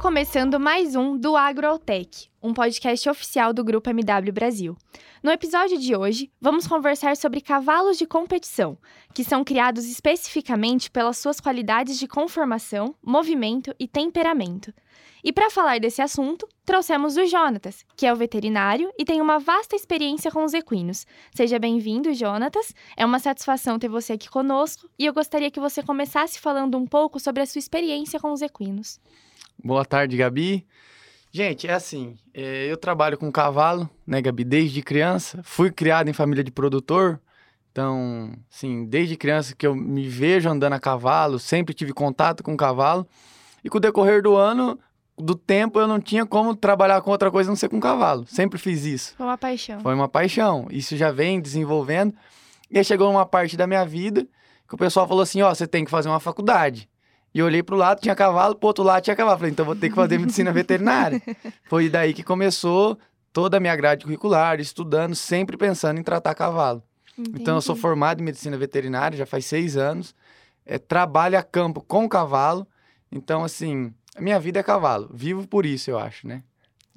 começando mais um do AgroAutech, um podcast oficial do Grupo MW Brasil. No episódio de hoje, vamos conversar sobre cavalos de competição, que são criados especificamente pelas suas qualidades de conformação, movimento e temperamento. E para falar desse assunto, trouxemos o Jonatas, que é o veterinário e tem uma vasta experiência com os equinos. Seja bem-vindo, Jonatas. É uma satisfação ter você aqui conosco e eu gostaria que você começasse falando um pouco sobre a sua experiência com os equinos. Boa tarde, Gabi. Gente, é assim, é, eu trabalho com cavalo, né, Gabi, desde criança. Fui criado em família de produtor, então, sim, desde criança que eu me vejo andando a cavalo, sempre tive contato com cavalo. E com o decorrer do ano, do tempo, eu não tinha como trabalhar com outra coisa a não ser com cavalo. Sempre fiz isso. Foi uma paixão. Foi uma paixão. Isso já vem desenvolvendo. E aí chegou uma parte da minha vida que o pessoal falou assim: ó, você tem que fazer uma faculdade. E olhei pro lado, tinha cavalo, pro outro lado tinha cavalo. Falei, então vou ter que fazer medicina veterinária. Foi daí que começou toda a minha grade curricular, estudando, sempre pensando em tratar cavalo. Entendi. Então eu sou formado em medicina veterinária, já faz seis anos. É, trabalho a campo com cavalo. Então, assim, a minha vida é cavalo. Vivo por isso, eu acho, né?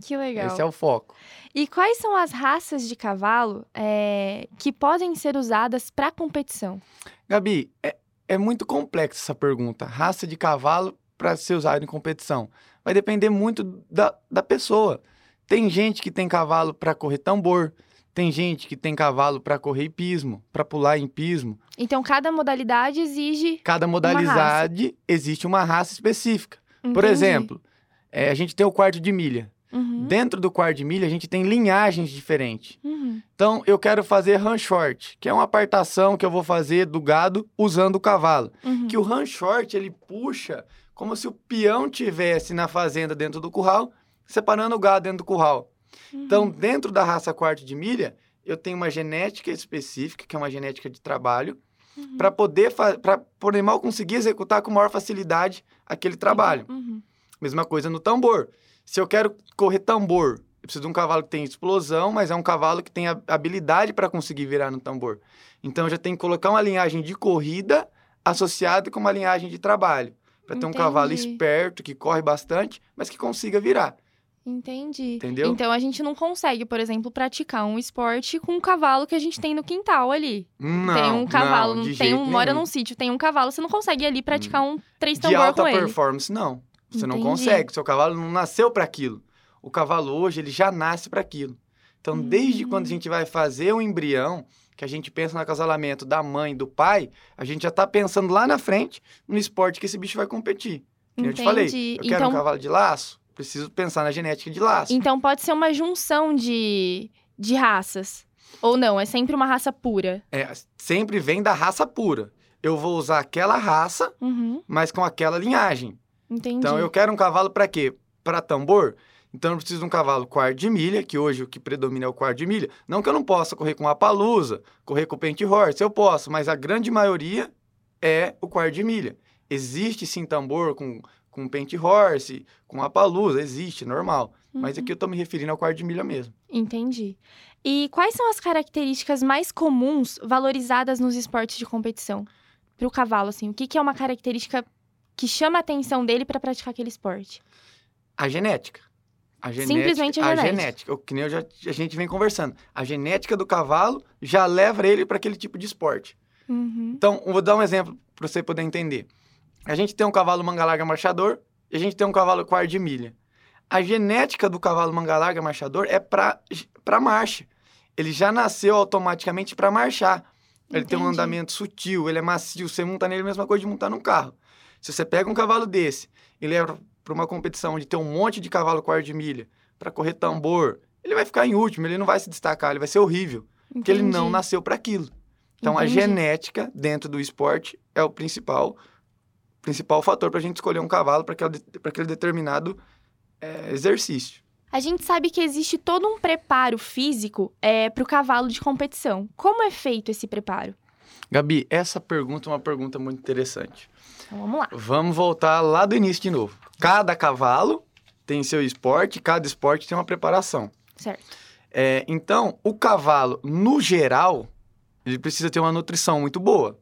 Que legal. Esse é o foco. E quais são as raças de cavalo é, que podem ser usadas para competição? Gabi, é, é muito complexa essa pergunta. Raça de cavalo para ser usado em competição. Vai depender muito da, da pessoa. Tem gente que tem cavalo para correr tambor, tem gente que tem cavalo para correr hipismo, para pular em pismo. Então, cada modalidade exige. Cada modalidade existe uma raça específica. Por Entendi. exemplo, é, a gente tem o quarto de milha. Uhum, Dentro do quarto de milha, a gente tem linhagens diferentes. uhum. Então, eu quero fazer run short, que é uma apartação que eu vou fazer do gado usando o cavalo. Uhum. Que o run short, ele puxa como se o peão tivesse na fazenda dentro do curral, separando o gado dentro do curral. Então, dentro da raça quarto de milha, eu tenho uma genética específica, que é uma genética de trabalho, Uhum. para poder para o animal conseguir executar com maior facilidade aquele trabalho. Mesma coisa no tambor. Se eu quero correr tambor, eu preciso de um cavalo que tem explosão, mas é um cavalo que tem habilidade para conseguir virar no tambor. Então eu já tenho que colocar uma linhagem de corrida associada com uma linhagem de trabalho. Para ter um cavalo esperto, que corre bastante, mas que consiga virar. Entendi. Entendeu? Então a gente não consegue, por exemplo, praticar um esporte com um cavalo que a gente tem no quintal ali. Não, tem um cavalo, não, de tem um, mora num sítio, tem um cavalo, você não consegue ali praticar um três De tambor alta com ele. performance, não. Você não Entendi. consegue. Seu cavalo não nasceu para aquilo. O cavalo hoje, ele já nasce para aquilo. Então, desde quando a Hum. gente vai fazer um embrião, que a gente pensa no acasalamento da mãe e do pai, a gente já tá pensando lá na frente no esporte que esse bicho vai competir. Nem eu te falei. Eu quero Então- um cavalo de laço, preciso pensar na genética de laço. Então pode ser uma junção de, de raças. Ou não, é sempre uma raça pura. É, sempre vem da raça pura. Eu vou usar aquela raça, Uhum, mas com aquela linhagem. Entendi. Então, eu quero um cavalo para quê? Para tambor? Então, eu preciso de um cavalo quarto de milha, que hoje o que predomina é o quarto de milha. Não que eu não possa correr com a palusa, correr com o pente horse, eu posso, mas a grande maioria é o quarto de milha. Existe sim tambor com, com pente horse, com a palusa, existe, normal. Mas Uhum, aqui eu tô me referindo ao quarto de milha mesmo. Entendi. E quais são as características mais comuns valorizadas nos esportes de competição? Para o cavalo, assim, o que, que é uma característica que chama a atenção dele para praticar aquele esporte? A genética. A genética Simplesmente a genética. genética. O que nem eu já, a gente vem conversando. A genética do cavalo já leva ele para aquele tipo de esporte. Uhum, Então, vou dar um exemplo para você poder entender. A gente tem um cavalo manga larga marchador e a gente tem um cavalo quarto de milha. A genética do cavalo manga larga marchador é para marcha. Ele já nasceu automaticamente para marchar. Ele tem um Entendi. andamento sutil, ele é macio, você monta nele a mesma coisa de montar num carro. Se você pega um cavalo desse e leva para uma competição onde tem um monte de cavalo quarto de milha para correr tambor, ele vai ficar em último, ele não vai se destacar, ele vai ser horrível, porque ele não entendi. nasceu para aquilo. Então, a Entendi. genética dentro do esporte é o principal, principal fator para a gente escolher um cavalo para aquele determinado é, exercício. A gente sabe que existe todo um preparo físico é, para o cavalo de competição. Como é feito esse preparo? Gabi, essa pergunta é uma pergunta muito interessante. Então vamos lá. Vamos voltar lá do início de novo. Cada cavalo tem seu esporte, cada esporte tem uma preparação. Certo. É, então, o cavalo, no geral, ele precisa ter uma nutrição muito boa.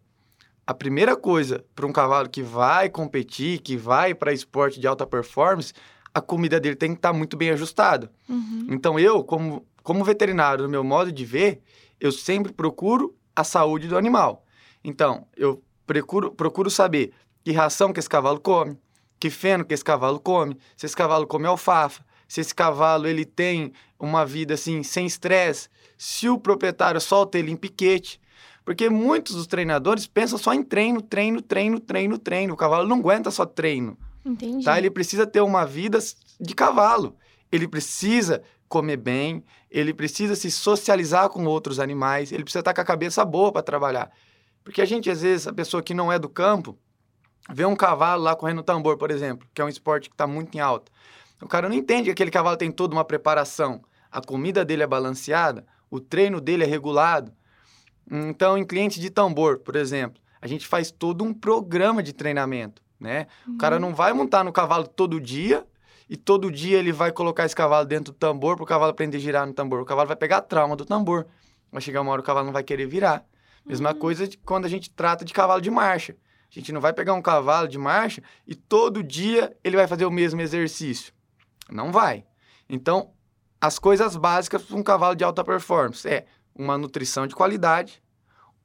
A primeira coisa para um cavalo que vai competir, que vai para esporte de alta performance, a comida dele tem que estar tá muito bem ajustada. Uhum. Então eu, como, como veterinário, no meu modo de ver, eu sempre procuro a saúde do animal. Então, eu procuro, procuro saber que ração que esse cavalo come, que feno que esse cavalo come, se esse cavalo come alfafa, se esse cavalo ele tem uma vida assim sem estresse, se o proprietário solta ele em piquete, porque muitos dos treinadores pensam só em treino, treino, treino, treino, treino. O cavalo não aguenta só treino. Entendi. Tá? Ele precisa ter uma vida de cavalo. Ele precisa comer bem, ele precisa se socializar com outros animais, ele precisa estar com a cabeça boa para trabalhar. Porque a gente, às vezes, a pessoa que não é do campo, vê um cavalo lá correndo tambor, por exemplo, que é um esporte que está muito em alta. O cara não entende que aquele cavalo tem toda uma preparação. A comida dele é balanceada, o treino dele é regulado. Então, em cliente de tambor, por exemplo, a gente faz todo um programa de treinamento, né? Uhum. O cara uhum. não vai montar no cavalo todo dia e todo dia ele vai colocar esse cavalo dentro do tambor para o cavalo aprender a girar no tambor. O cavalo vai pegar a trauma do tambor. Vai chegar uma hora o cavalo não vai querer virar. Mesma uhum. coisa quando a gente trata de cavalo de marcha. A gente não vai pegar um cavalo de marcha e todo dia ele vai fazer o mesmo exercício. Não vai. Então, as coisas básicas para um cavalo de alta performance é uma nutrição de qualidade,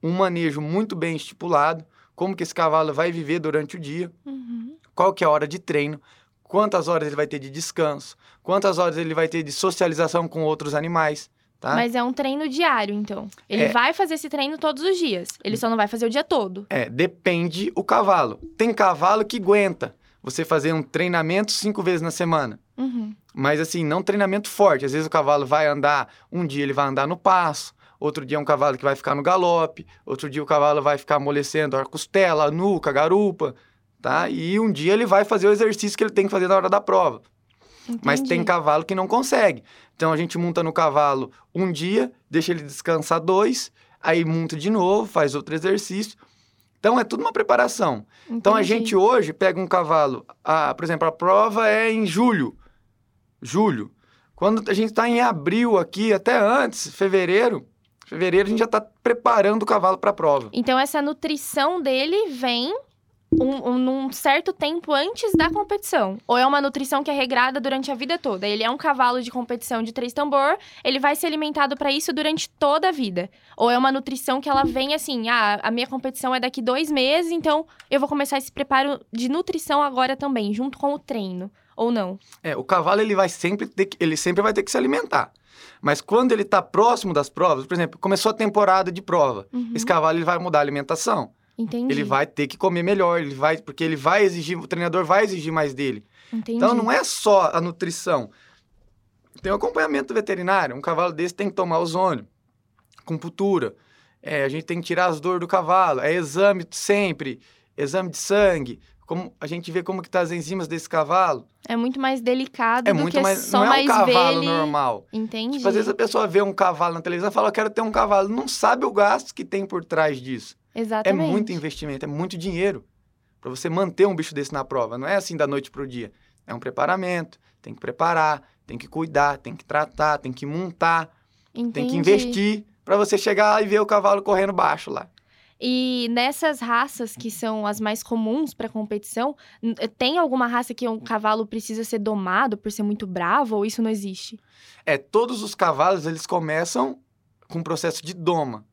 um manejo muito bem estipulado, como que esse cavalo vai viver durante o dia, uhum. qual que é a hora de treino, quantas horas ele vai ter de descanso, quantas horas ele vai ter de socialização com outros animais. Tá? Mas é um treino diário, então. Ele é. vai fazer esse treino todos os dias. Ele só não vai fazer o dia todo. É, depende o cavalo. Tem cavalo que aguenta você fazer um treinamento cinco vezes na semana. Uhum. Mas assim, não treinamento forte. Às vezes o cavalo vai andar, um dia ele vai andar no passo, outro dia é um cavalo que vai ficar no galope, outro dia o cavalo vai ficar amolecendo a costela, a nuca, a garupa, tá? E um dia ele vai fazer o exercício que ele tem que fazer na hora da prova. Entendi. Mas tem cavalo que não consegue. Então a gente monta no cavalo um dia, deixa ele descansar dois, aí monta de novo, faz outro exercício. Então é tudo uma preparação. Entendi. Então a gente hoje pega um cavalo, a, por exemplo, a prova é em julho. Julho. Quando a gente está em abril aqui, até antes, fevereiro, fevereiro a gente já está preparando o cavalo para a prova. Então essa nutrição dele vem um, um, um, certo tempo antes da competição? Ou é uma nutrição que é regrada durante a vida toda? Ele é um cavalo de competição de três tambor, ele vai ser alimentado para isso durante toda a vida? Ou é uma nutrição que ela vem assim, ah, a minha competição é daqui dois meses, então eu vou começar esse preparo de nutrição agora também, junto com o treino? Ou não? É, o cavalo ele vai sempre ter que, ele sempre vai ter que se alimentar. Mas quando ele está próximo das provas, por exemplo, começou a temporada de prova, uhum. esse cavalo ele vai mudar a alimentação. Entendi. Ele vai ter que comer melhor, ele vai, porque ele vai exigir, o treinador vai exigir mais dele. Entendi. Então não é só a nutrição. Tem o acompanhamento veterinário. Um cavalo desse tem que tomar ozônio, acupuntura. É, a gente tem que tirar as dores do cavalo. É exame sempre, exame de sangue. Como a gente vê como que tá as enzimas desse cavalo. É muito mais delicado é do muito que mais, só não é um cavalo ele... normal. Entendi. Tipo, às vezes a pessoa vê um cavalo na televisão e fala, eu quero ter um cavalo. Não sabe o gasto que tem por trás disso. Exatamente. É muito investimento, é muito dinheiro para você manter um bicho desse na prova. Não é assim da noite para o dia. É um preparamento, tem que preparar, tem que cuidar, tem que tratar, tem que montar, Entendi. tem que investir para você chegar e ver o cavalo correndo baixo lá. E nessas raças que são as mais comuns para competição, eh, tem alguma raça que um cavalo precisa ser domado por ser muito bravo ou isso não existe? É, todos os cavalos eles começam com um processo de doma.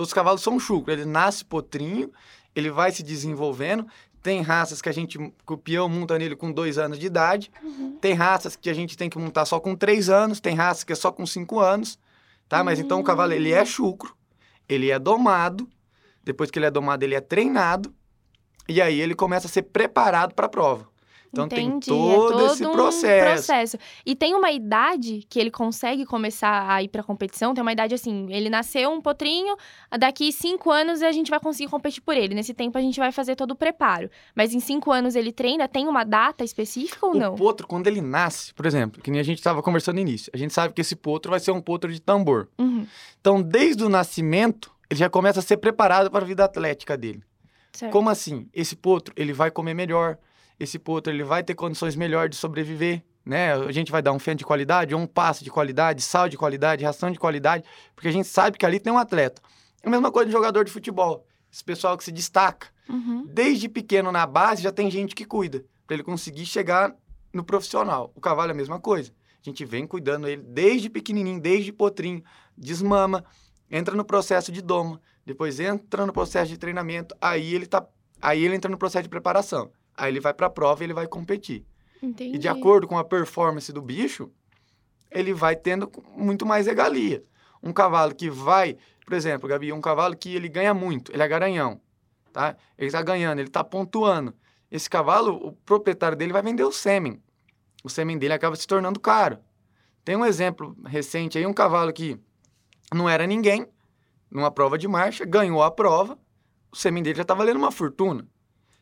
Todos os cavalos são chucro. Ele nasce potrinho, ele vai se desenvolvendo. Tem raças que a gente, que o peão monta nele com dois anos de idade. Uhum. Tem raças que a gente tem que montar só com três anos. Tem raças que é só com cinco anos. Tá? Mas uhum. então o cavalo, ele é chucro. Ele é domado. Depois que ele é domado, ele é treinado. E aí ele começa a ser preparado para a prova. Então Entendi. tem todo, é todo esse processo. Um processo. E tem uma idade que ele consegue começar a ir para competição? Tem uma idade assim, ele nasceu um potrinho, daqui cinco anos a gente vai conseguir competir por ele. Nesse tempo a gente vai fazer todo o preparo. Mas em cinco anos ele treina, tem uma data específica ou o não? O potro, quando ele nasce, por exemplo, que nem a gente estava conversando no início, a gente sabe que esse potro vai ser um potro de tambor. Uhum. Então, desde o nascimento, ele já começa a ser preparado para a vida atlética dele. Certo. Como assim? Esse potro, ele vai comer melhor, esse potro ele vai ter condições melhores de sobreviver, né? A gente vai dar um feno de qualidade, um passe de qualidade, sal de qualidade, ração de qualidade, porque a gente sabe que ali tem um atleta. É a mesma coisa de jogador de futebol. Esse pessoal que se destaca. Uhum. Desde pequeno na base já tem gente que cuida, para ele conseguir chegar no profissional. O cavalo é a mesma coisa. A gente vem cuidando ele desde pequenininho, desde potrinho, desmama, entra no processo de doma, depois entra no processo de treinamento, aí ele tá, aí ele entra no processo de preparação. Aí ele vai para a prova e ele vai competir. Entendi. E de acordo com a performance do bicho, ele vai tendo muito mais regalia. Um cavalo que vai, por exemplo, Gabi, um cavalo que ele ganha muito, ele é garanhão, tá? Ele está ganhando, ele está pontuando. Esse cavalo, o proprietário dele vai vender o sêmen. O sêmen dele acaba se tornando caro. Tem um exemplo recente aí, um cavalo que não era ninguém, numa prova de marcha, ganhou a prova, o sêmen dele já está valendo uma fortuna.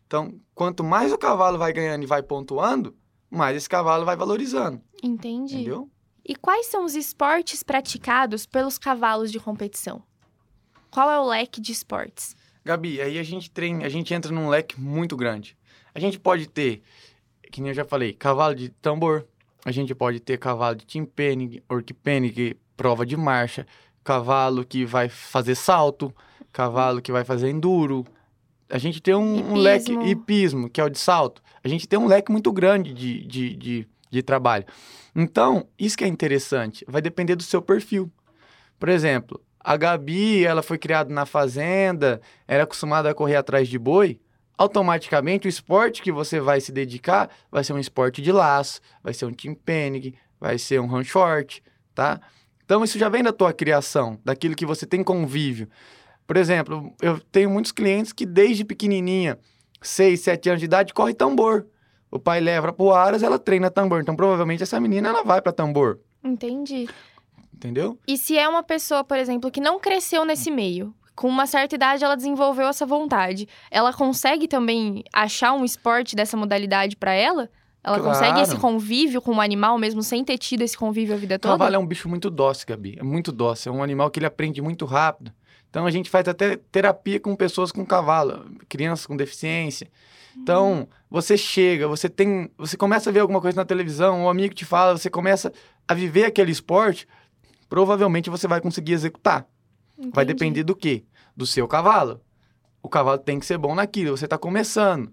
Então, quanto mais o cavalo vai ganhando e vai pontuando, mais esse cavalo vai valorizando. Entendi. Entendeu? E quais são os esportes praticados pelos cavalos de competição? Qual é o leque de esportes? Gabi, aí a gente treina, a gente entra num leque muito grande. A gente pode ter, que nem eu já falei, cavalo de tambor, a gente pode ter cavalo de timpenning, orquipenning, prova de marcha, cavalo que vai fazer salto, cavalo que vai fazer enduro. A gente tem um, um leque Hipismo. que é o de salto. A gente tem um leque muito grande de, de, de, de trabalho. Então, isso que é interessante, vai depender do seu perfil. Por exemplo, a Gabi, ela foi criada na fazenda, era acostumada a correr atrás de boi. Automaticamente, o esporte que você vai se dedicar vai ser um esporte de laço, vai ser um team penning, vai ser um run short, tá? Então, isso já vem da tua criação, daquilo que você tem convívio. Por exemplo, eu tenho muitos clientes que desde pequenininha, 6, 7 anos de idade, corre tambor. O pai leva pro Aras, ela treina tambor. Então, provavelmente, essa menina, ela vai para tambor, Entendi. entendeu? E se é uma pessoa, por exemplo, que não cresceu nesse meio, com uma certa idade ela desenvolveu essa vontade, ela consegue também achar um esporte dessa modalidade pra ela? Ela Claro. consegue esse convívio com o animal mesmo sem ter tido esse convívio a vida O toda? cavalo é um bicho muito dócil, Gabi. É muito dócil. É um animal que ele aprende muito rápido. Então a gente faz até terapia com pessoas com cavalo, crianças com deficiência. Então, você chega, você tem, você começa a ver alguma coisa na televisão, um amigo te fala, você começa a viver aquele esporte, provavelmente você vai conseguir executar. Vai Entendi. depender do quê? Do seu cavalo. O cavalo tem que ser bom naquilo, você está começando.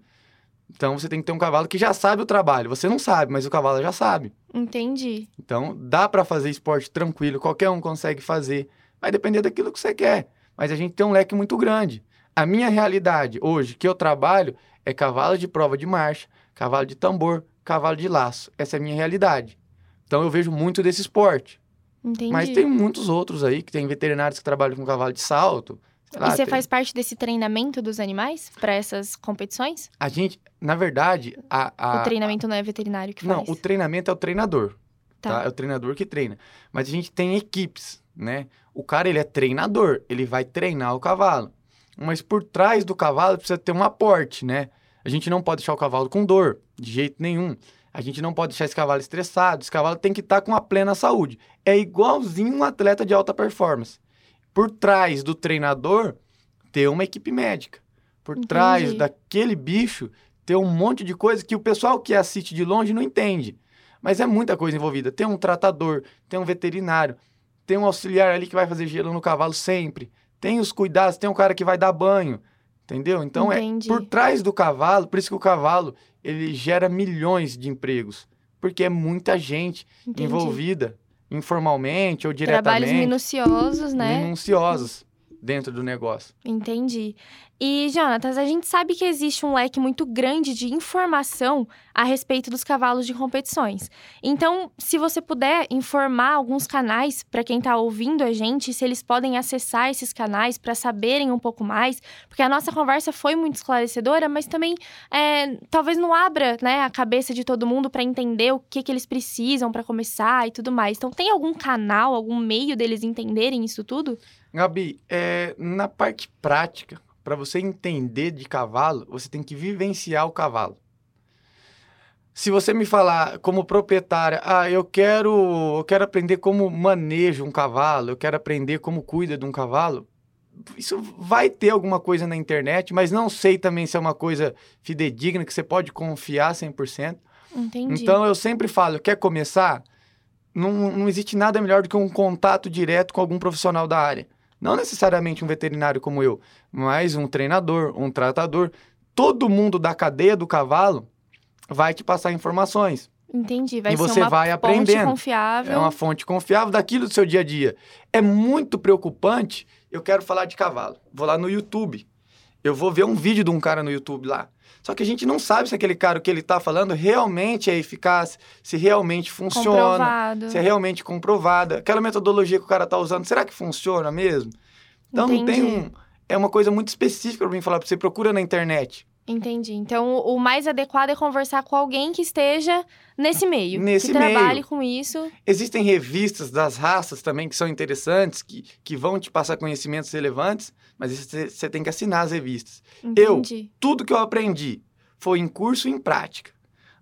Então você tem que ter um cavalo que já sabe o trabalho. Você não sabe, mas o cavalo já sabe. Entendi. Então, dá para fazer esporte tranquilo, qualquer um consegue fazer. Vai depender daquilo que você quer. Mas a gente tem um leque muito grande. A minha realidade hoje, que eu trabalho, é cavalo de prova de marcha, cavalo de tambor, cavalo de laço. Essa é a minha realidade. Então, eu vejo muito desse esporte. Entendi. Mas tem muitos outros aí, que tem veterinários que trabalham com cavalo de salto. lá, E você tem- faz parte desse treinamento dos animais pra essas competições? A gente, na verdade, a... a- o treinamento não é veterinário que Não, faz? o treinamento é o treinador. Tá. tá? É o treinador que treina. Mas a gente tem equipes, né? O cara, ele é treinador, ele vai treinar o cavalo. Mas por trás do cavalo precisa ter um aporte, né? A gente não pode deixar o cavalo com dor, de jeito nenhum. A gente não pode deixar esse cavalo estressado. Esse cavalo tem que estar com a plena saúde. É igualzinho um atleta de alta performance. Por trás do treinador, ter uma equipe médica. Por trás Entendi. daquele bicho, ter um monte de coisa que o pessoal que assiste de longe não entende. Mas é muita coisa envolvida. Tem um tratador, tem um veterinário, tem um auxiliar ali que vai fazer gelo no cavalo sempre. Tem os cuidados, tem um cara que vai dar banho. Entendeu? Então Entendi. é por trás do cavalo, por isso que o cavalo ele gera milhões de empregos. Porque é muita gente Entendi. envolvida, informalmente ou Trabalhos diretamente, minuciosos, né? minuciosos dentro do negócio. Entendi. E, Jonatas, a gente sabe que existe um leque muito grande de informação a respeito dos cavalos de competições. Então, se você puder informar alguns canais para quem está ouvindo a gente, se eles podem acessar esses canais para saberem um pouco mais, porque a nossa conversa foi muito esclarecedora, mas também é, talvez não abra né, a cabeça de todo mundo para entender o que, que eles precisam para começar e tudo mais. Então, tem algum canal, algum meio deles entenderem isso tudo? Gabi, é, na parte prática, para você entender de cavalo, você tem que vivenciar o cavalo. Se você me falar como proprietária, ah, eu quero, eu quero aprender como maneja um cavalo, eu quero aprender como cuida de um cavalo, isso vai ter alguma coisa na internet, mas não sei também se é uma coisa fidedigna, que você pode confiar 100%. Entendi. Então eu sempre falo, quer começar? Não, não existe nada melhor do que um contato direto com algum profissional da área. Não necessariamente um veterinário como eu, mas um treinador, um tratador. Todo mundo da cadeia do cavalo vai te passar informações. Entendi. Vai E ser você uma vai fonte aprendendo. confiável. É uma fonte confiável daquilo do seu dia a dia. É muito preocupante. Eu quero falar de cavalo. Vou lá no YouTube. Eu vou ver um vídeo de um cara no YouTube lá. Só que a gente não sabe se aquele cara que ele está falando realmente é eficaz, se realmente funciona, comprovado. se é realmente comprovada. Aquela metodologia que o cara está usando, será que funciona mesmo? Então não tem Entendi. um. É uma coisa muito específica para mim falar para você. Procura na internet. Entendi. Então, o mais adequado é conversar com alguém que esteja nesse meio. Nesse que meio. trabalhe com isso. Existem revistas das raças também que são interessantes, que, que vão te passar conhecimentos relevantes, mas você tem que assinar as revistas. Entendi. Tudo que eu aprendi foi em curso e em prática.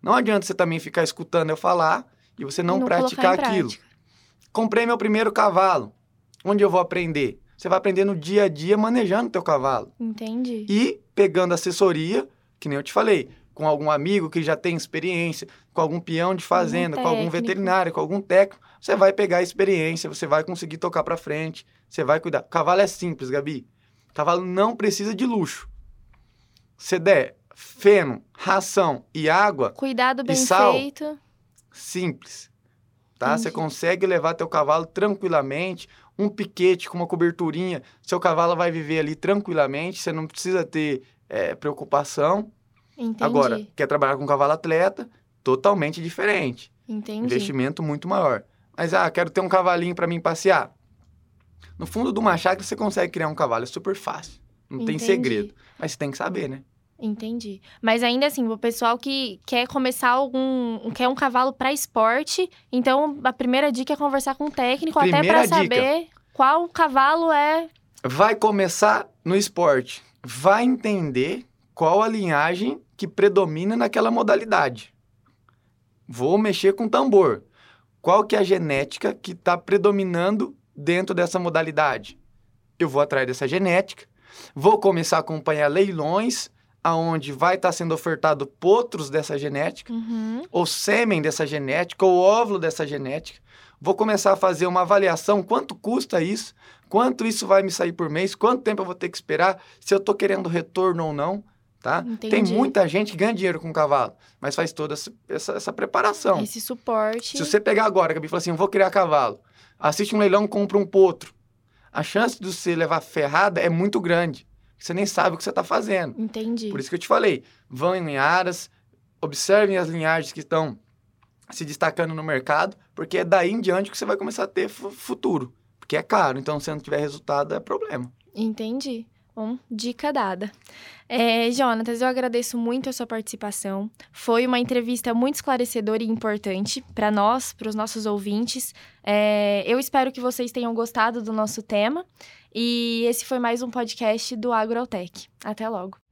Não adianta você também ficar escutando eu falar e você não, colocar praticar aquilo. prática. Comprei meu primeiro cavalo. Onde eu vou aprender? Você vai aprender no dia a dia manejando teu cavalo. Entendi. E pegando assessoria, que nem eu te falei, com algum amigo que já tem experiência, com algum peão de fazenda, com algum veterinário, com algum técnico, você vai pegar a experiência, você vai conseguir tocar pra frente, você vai cuidar. Cavalo é simples, Gabi. Cavalo não precisa de luxo. Se der feno, ração e água, Cuidado bem sal? feito. simples. Tá? Você consegue levar teu cavalo tranquilamente, um piquete com uma coberturinha, seu cavalo vai viver ali tranquilamente, você não precisa ter eh, preocupação. Entendi. Agora, quer trabalhar com cavalo atleta, totalmente diferente. Entendi. Investimento muito maior. Mas, ah, quero ter um cavalinho para mim passear. No fundo de uma chácara você consegue criar um cavalo, é super fácil. Não tem Entendi. segredo. Mas você tem que saber, né? Entendi. Mas ainda assim, o pessoal que quer começar algum. quer um cavalo para esporte, então a primeira dica é conversar com o técnico, até Primeira para dica. saber qual cavalo é. Vai começar no esporte. Vai entender qual a linhagem que predomina naquela modalidade. Vou mexer com tambor. Qual que é a genética que está predominando dentro dessa modalidade? Eu vou atrás dessa genética. Vou começar a acompanhar leilões, aonde vai estar sendo ofertado potros dessa genética Uhum. ou sêmen dessa genética, ou óvulo dessa genética. Vou começar a fazer uma avaliação, quanto custa isso, quanto isso vai me sair por mês, quanto tempo eu vou ter que esperar, se eu estou querendo retorno ou não, tá? Tem muita gente que ganha dinheiro com cavalo, mas faz toda essa, essa, essa preparação. Esse suporte. Se você pegar agora, Gabi, e falar assim, eu vou criar cavalo, assiste um leilão, compra um potro, a chance de você levar ferrada é muito grande. Você nem sabe o que você está fazendo. Entendi. Por isso que eu te falei, vão em aras, observem as linhagens que estão se destacando no mercado, porque é daí em diante que você vai começar a ter fu- futuro. Porque é caro, então se não tiver resultado é problema. Entendi. Bom, dica dada. É, Jonatas, eu agradeço muito a sua participação. Foi uma entrevista muito esclarecedora e importante para nós, para os nossos ouvintes. É, eu espero que vocês tenham gostado do nosso tema. E esse foi mais um podcast do Agrotech. Até logo.